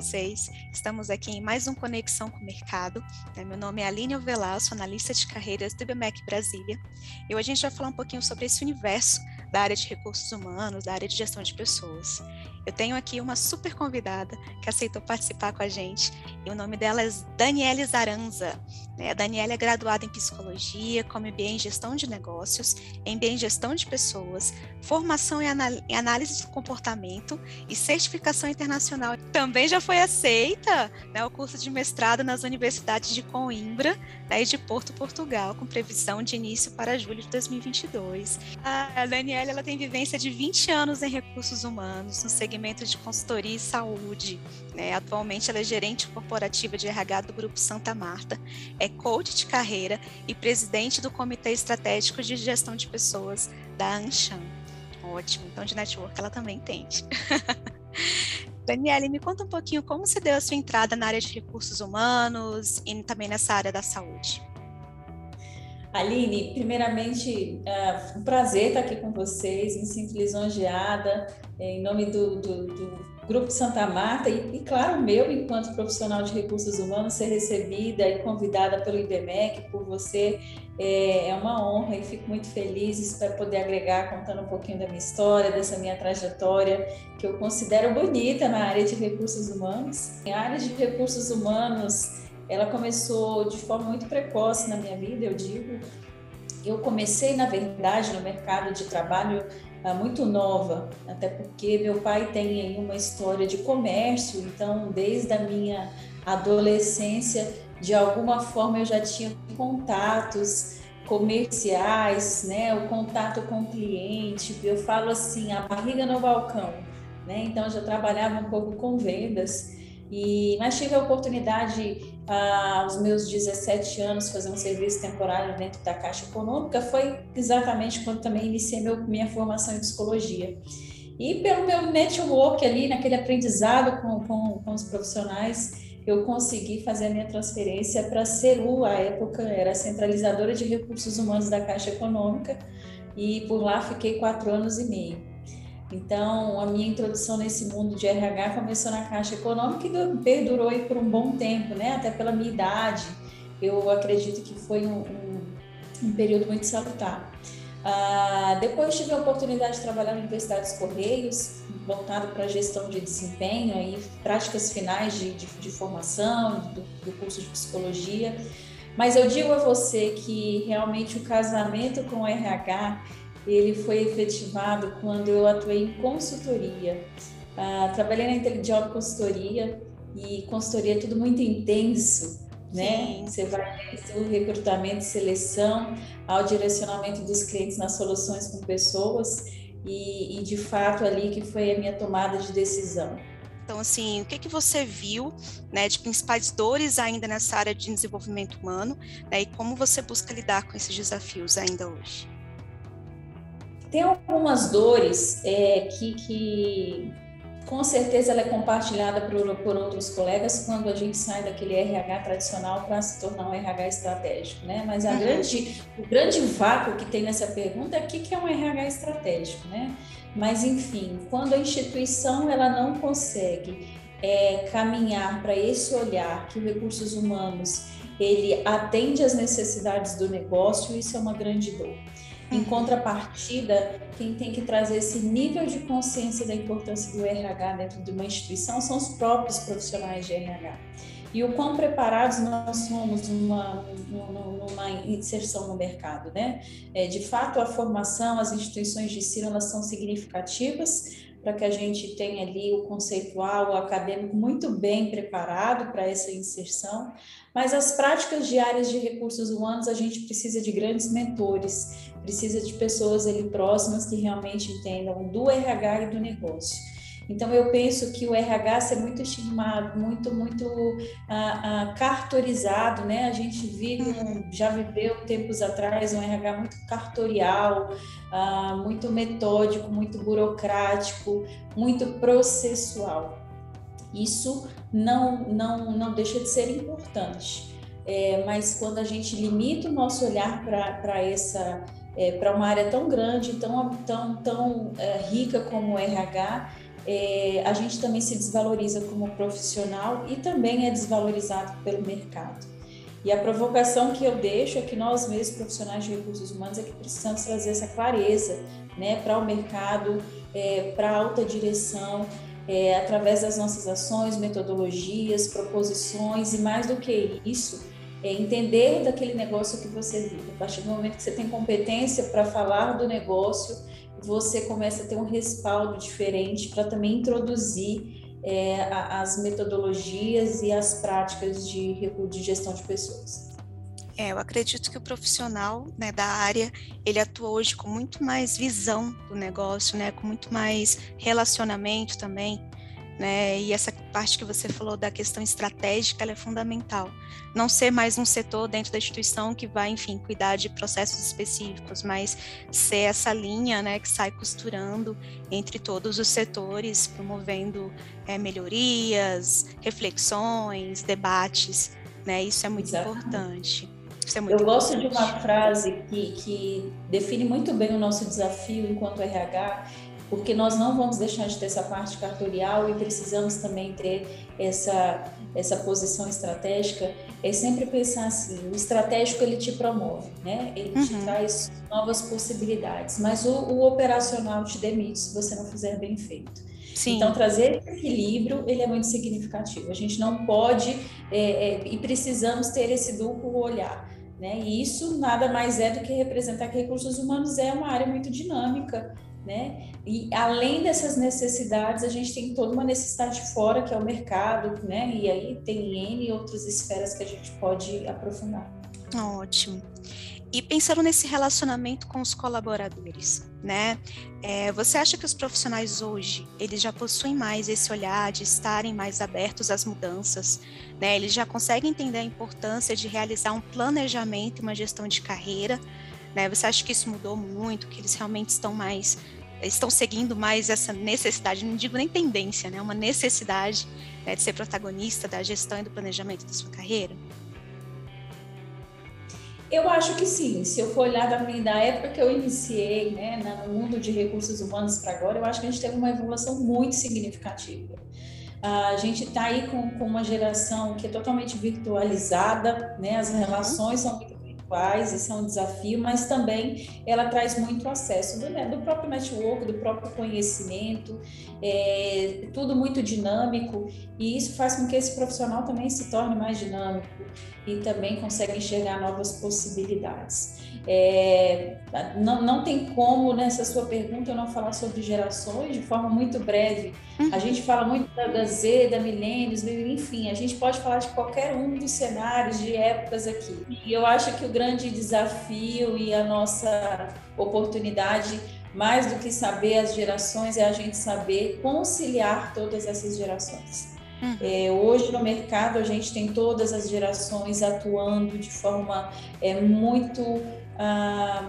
vocês. Estamos aqui em mais um Conexão com o Mercado. Né? Meu nome é Aline Avelar, sou analista de carreiras do IBMEC Brasília. E hoje a gente vai falar um pouquinho sobre esse universo da área de recursos humanos, da área de gestão de pessoas. Eu tenho aqui uma super convidada que aceitou participar com a gente, e o nome dela é Daniele Zaranza. Né? A Daniela é graduada em Psicologia, com MBA em Gestão de Negócios, MBA em Gestão de Pessoas, formação em Análise de Comportamento e certificação internacional. Também já foi aceita né, o curso de mestrado nas universidades de Coimbra né, e de Porto, Portugal, com previsão de início para julho de 2022. A Daniela ela tem vivência de 20 anos em recursos humanos, no segmento de consultoria e saúde. Né? Atualmente ela é gerente corporativa de RH do Grupo Santa Marta, é coach de carreira e presidente do Comitê Estratégico de Gestão de Pessoas da Anshan. Ótimo, então de network ela também entende. Daniele, me conta um pouquinho como você deu a sua entrada na área de recursos humanos e também nessa área da saúde. Aline, primeiramente, é um prazer estar aqui com vocês, me sinto lisonjeada é, em nome do, do, do Grupo Santa Marta e, e, claro, meu, enquanto profissional de recursos humanos, ser recebida e convidada pelo IBMEC, por você, é, é uma honra e fico muito feliz, espero poder agregar contando um pouquinho da minha história, dessa minha trajetória, que eu considero bonita na área de recursos humanos. A área de recursos humanos ela começou de forma muito precoce na minha vida, eu digo. Eu comecei, na verdade, no mercado de trabalho muito nova, até porque meu pai tem uma história de comércio, então desde a minha adolescência, de alguma forma eu já tinha contatos comerciais, né, o contato com o cliente, eu falo assim, a barriga no balcão, né? Então eu já trabalhava um pouco com vendas e, mas tive a oportunidade, ah, aos meus 17 anos, fazer um serviço temporário dentro da Caixa Econômica. Foi exatamente quando também iniciei meu, minha formação em psicologia. E pelo meu network ali, naquele aprendizado com, com, com os profissionais, eu consegui fazer a minha transferência para a CERU, à época era a centralizadora de recursos humanos da Caixa Econômica, e por lá fiquei quatro anos e meio. Então, a minha introdução nesse mundo de RH começou na Caixa Econômica e perdurou aí por um bom tempo, né? Até pela minha idade, eu acredito que foi um, um, um período muito salutar. Ah, depois tive a oportunidade de trabalhar na Universidade dos Correios, voltado para gestão de desempenho, aí, práticas finais de, de, de formação, do, do curso de psicologia. Mas eu digo a você que realmente o casamento com o RH ele foi efetivado quando eu atuei em consultoria. Ah, trabalhei na IntelliJob Consultoria e consultoria é tudo muito intenso, né? Você vai do recrutamento e seleção ao direcionamento dos clientes nas soluções com pessoas e, e de fato ali que foi a minha tomada de decisão. Então, assim, o que, que você viu né, de principais dores ainda nessa área de desenvolvimento humano né, e como você busca lidar com esses desafios ainda hoje? Tem algumas dores é, que, que com certeza ela é compartilhada por, por outros colegas quando a gente sai daquele RH tradicional para se tornar um RH estratégico, né? Mas a uhum. grande, o grande vácuo que tem nessa pergunta é o que é um RH estratégico, né? Mas enfim, quando a instituição ela não consegue é, caminhar para esse olhar que os recursos humanos ele atende às necessidades do negócio, isso é uma grande dor. Em contrapartida, quem tem que trazer esse nível de consciência da importância do RH dentro de uma instituição são os próprios profissionais de RH. E o quão preparados nós somos numa, numa inserção no mercado, né? É, de fato, a formação, as instituições de ensino, elas são significativas para que a gente tenha ali o conceitual, o acadêmico muito bem preparado para essa inserção, mas as práticas diárias de recursos humanos, a gente precisa de grandes mentores, precisa de pessoas ali próximas que realmente entendam do RH e do negócio. Então, eu penso que o RH ser muito estigmado, muito, muito ah, ah, cartorizado, né? A gente vive, um, já viveu tempos atrás um RH muito cartorial, ah, muito metódico, muito burocrático, muito processual. Isso não, não, não deixa de ser importante. É, mas quando a gente limita o nosso olhar para essa é, para uma área tão grande, tão, tão, tão é, rica como o RH, é, a gente também se desvaloriza como profissional e também é desvalorizado pelo mercado. E a provocação que eu deixo é que nós mesmos, profissionais de recursos humanos, é que precisamos trazer essa clareza né, para o mercado, é, para a alta direção, é, através das nossas ações, metodologias, proposições e mais do que isso, é entender daquele negócio que você vive. A partir do momento que você tem competência para falar do negócio, você começa a ter um respaldo diferente para também introduzir é, as metodologias e as práticas de, de gestão de pessoas. É, eu acredito que o profissional né, da área ele atua hoje com muito mais visão do negócio, né, com muito mais relacionamento também né? E essa parte que você falou da questão estratégica, é fundamental. Não ser mais um setor dentro da instituição que vai, enfim, cuidar de processos específicos, mas ser essa linha, né, que sai costurando entre todos os setores, promovendo é, melhorias, reflexões, debates, né? Isso é muito Exatamente. importante. É muito Eu gosto de uma frase que, que define muito bem o nosso desafio enquanto RH, porque nós não vamos deixar de ter essa parte cartorial e precisamos também ter essa, essa posição estratégica, é sempre pensar assim, o estratégico ele te promove, né? Ele uhum. te traz novas possibilidades, mas o, o, operacional te demite se você não fizer bem feito. Sim. Então, trazer esse equilíbrio, ele é muito significativo. A gente não pode é, é, e precisamos ter esse duplo olhar. Né? E isso nada mais é do que representar que recursos humanos é uma área muito dinâmica, né? E além dessas necessidades, a gente tem toda uma necessidade fora, que é o mercado, né? E aí tem N outras esferas que a gente pode aprofundar. Ótimo. E pensando nesse relacionamento com os colaboradores, né? É, você acha que os profissionais hoje eles já possuem mais esse olhar de estarem mais abertos às mudanças, né? Eles já conseguem entender a importância de realizar um planejamento e uma gestão de carreira, né? Você acha que isso mudou muito, que eles realmente estão mais estão seguindo mais essa necessidade, não digo nem tendência, né? Uma necessidade né, de ser protagonista da gestão e do planejamento da sua carreira? Eu acho que sim. Se eu for olhar da, da época que eu iniciei, né, no mundo de recursos humanos para agora, eu acho que a gente teve uma evolução muito significativa. A gente está aí com, com, uma geração que é totalmente virtualizada, né? As uhum. relações são iguais, isso é um desafio, mas também ela traz muito acesso do, né, do próprio network, do próprio conhecimento, é, tudo muito dinâmico, e isso faz com que esse profissional também se torne mais dinâmico e também consegue enxergar novas possibilidades. É, não, não tem como nessa sua pergunta eu não falar sobre gerações de forma muito breve. A uhum. gente fala muito da, da Z, da milênios, enfim, a gente pode falar de qualquer um dos cenários de épocas aqui. E eu acho que o grande desafio e a nossa oportunidade, mais do que saber as gerações, é a gente saber conciliar todas essas gerações. Uhum. É, hoje no mercado a gente tem todas as gerações atuando de forma é, muito ah,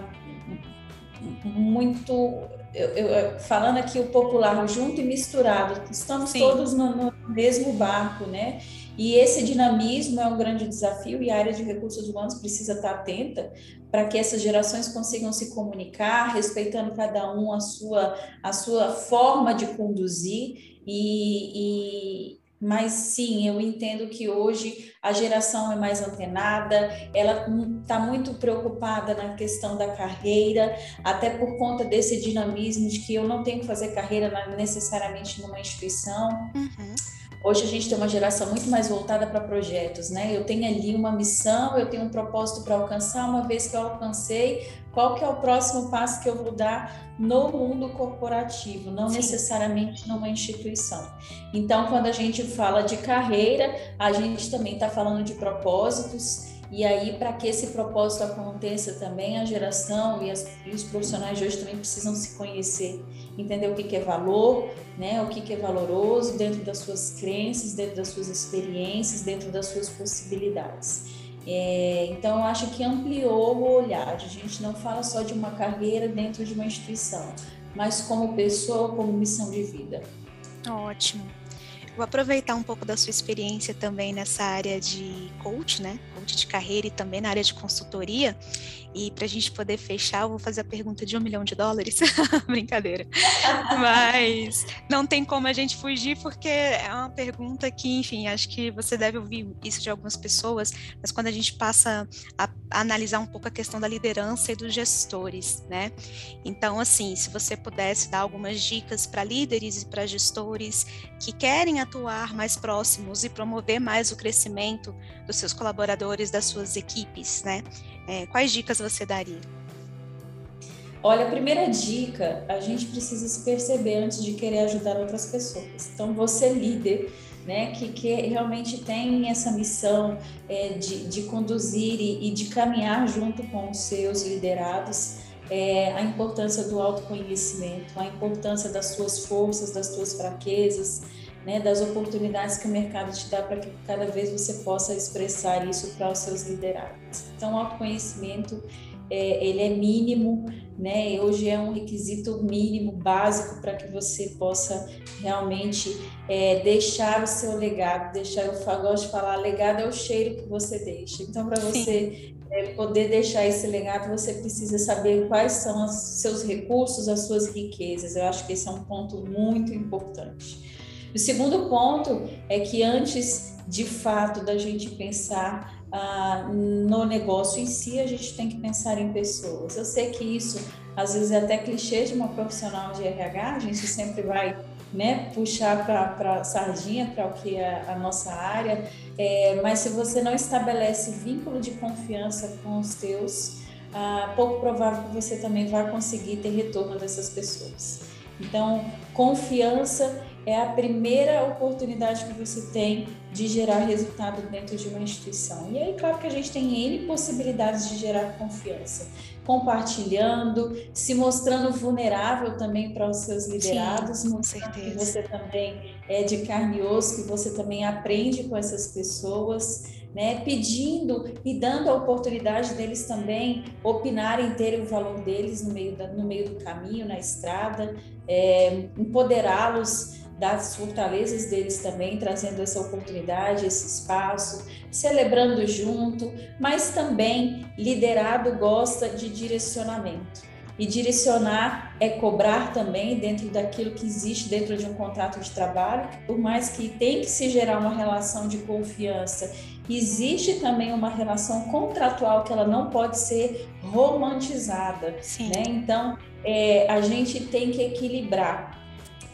muito eu, eu, falando aqui o popular junto e misturado estamos Sim. todos no, no, mesmo barco né e esse dinamismo é um grande desafio e a área de recursos humanos precisa estar atenta para que essas gerações consigam se comunicar respeitando cada um a sua a sua forma de conduzir e, e mas sim, eu entendo que hoje a geração é mais antenada, ela está muito preocupada na questão da carreira, até por conta desse dinamismo de que eu não tenho que fazer carreira necessariamente numa instituição. Uhum. Hoje a gente tem uma geração muito mais voltada para projetos, né? Eu tenho ali uma missão, eu tenho um propósito para alcançar, uma vez que eu alcancei, qual que é o próximo passo que eu vou dar no mundo corporativo, não Sim. necessariamente numa instituição. Então, quando a gente fala de carreira, a gente também está falando de propósitos e aí, para que esse propósito aconteça também, a geração e, as, e, os profissionais de hoje também precisam se conhecer, entender o que, que é valor, né? o que, que é valoroso dentro das suas crenças, dentro das suas experiências, dentro das suas possibilidades. É, então, acho que ampliou o olhar. A gente não fala só de uma carreira dentro de uma instituição, mas como pessoa, como missão de vida. Ótimo. Vou aproveitar um pouco da sua experiência também nessa área de coach, né? Coach de carreira e também na área de consultoria. E para a gente poder fechar, eu vou fazer a pergunta de um milhão de dólares. Brincadeira. Mas não tem como a gente fugir, porque é uma pergunta que, enfim, acho que você deve ouvir isso de algumas pessoas, mas quando a gente passa a, analisar um pouco a questão da liderança e dos gestores, né? Então, assim, se você pudesse dar algumas dicas para líderes e para gestores que querem atuar mais próximos e promover mais o crescimento dos seus colaboradores, das suas equipes, né? É, quais dicas você daria? Olha, a primeira dica, a gente precisa se perceber antes de querer ajudar outras pessoas. Então, você líder, né, que, que realmente tem essa missão é, de, de conduzir e, e de caminhar junto com os seus liderados, é, a importância do autoconhecimento, a importância das suas forças, das suas fraquezas, né, das oportunidades que o mercado te dá para que cada vez você possa expressar isso para os seus liderados. Então, o autoconhecimento é, ele é mínimo, né? Hoje é um requisito mínimo, básico para que você possa realmente é, deixar o seu legado. Deixar, eu gosto de falar, legado é o cheiro que você deixa. Então, para você é, poder deixar esse legado, você precisa saber quais são os seus recursos, as suas riquezas. Eu acho que esse é um ponto muito importante. O segundo ponto é que antes de fato da gente pensar ah, no negócio em si, a gente tem que pensar em pessoas. Eu sei que isso às vezes é até clichê de uma profissional de RH, a gente sempre vai né, puxar para a sardinha, para o que é a nossa área, é, mas se você não estabelece vínculo de confiança com os teus, ah, pouco provável que você também vai conseguir ter retorno dessas pessoas. Então, confiança é a primeira oportunidade que você tem de gerar resultado dentro de uma instituição. E aí, claro que a gente tem N possibilidades de gerar confiança, compartilhando, se mostrando vulnerável também para os seus liderados, Sim, com certeza. que você também é de carne e osso, que você também aprende com essas pessoas. Né, pedindo e dando a oportunidade deles também opinarem, terem o valor deles no meio, da, no meio do caminho, na estrada, é, empoderá-los das fortalezas deles também, trazendo essa oportunidade, esse espaço, celebrando junto, mas também liderado gosta de direcionamento. E direcionar é cobrar também dentro daquilo que existe dentro de um contrato de trabalho, por mais que tem que se gerar uma relação de confiança, existe também uma relação contratual que ela não pode ser romantizada. Né? Então, é, a gente tem que equilibrar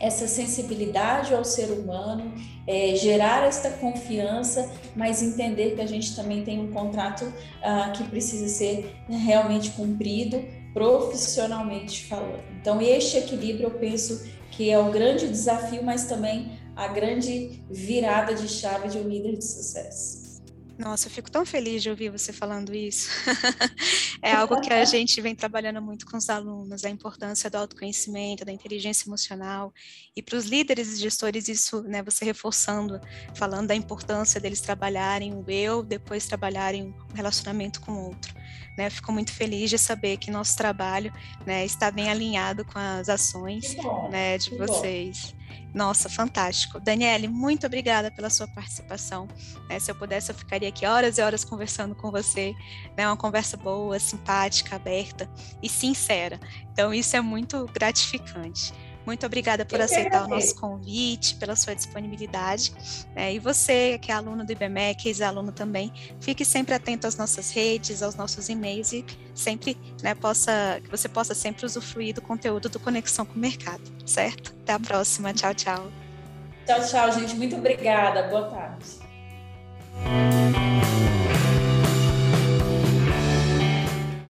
essa sensibilidade ao ser humano, é, gerar esta confiança, mas entender que a gente também tem um contrato ah, que precisa ser realmente cumprido, profissionalmente falando. Então, este equilíbrio eu penso que é o grande desafio, mas também a grande virada de chave de um líder de sucesso. Nossa, eu fico tão feliz de ouvir você falando isso. é algo que a gente vem trabalhando muito com os alunos, a importância do autoconhecimento, da inteligência emocional. E para os líderes e gestores, isso, né, você reforçando, falando da importância deles trabalharem o eu, depois trabalharem o relacionamento com o outro. Né, fico muito feliz de saber que nosso trabalho né, está bem alinhado com as ações né, de vocês. Nossa, fantástico. Daniele, muito obrigada pela sua participação. É, se eu pudesse, eu ficaria aqui horas e horas conversando com você. É né? uma conversa boa, simpática, aberta e sincera. Então, isso é muito gratificante. Muito obrigada por aceitar o nosso convite, pela sua disponibilidade. É, e você, que é aluno do IBMEC, ex-aluno também, fique sempre atento às nossas redes, aos nossos e-mails e sempre né, possa, que você possa sempre usufruir do conteúdo do Conexão com o Mercado, certo? Até a próxima. Tchau, tchau. Tchau, tchau, gente. Muito obrigada. Boa tarde.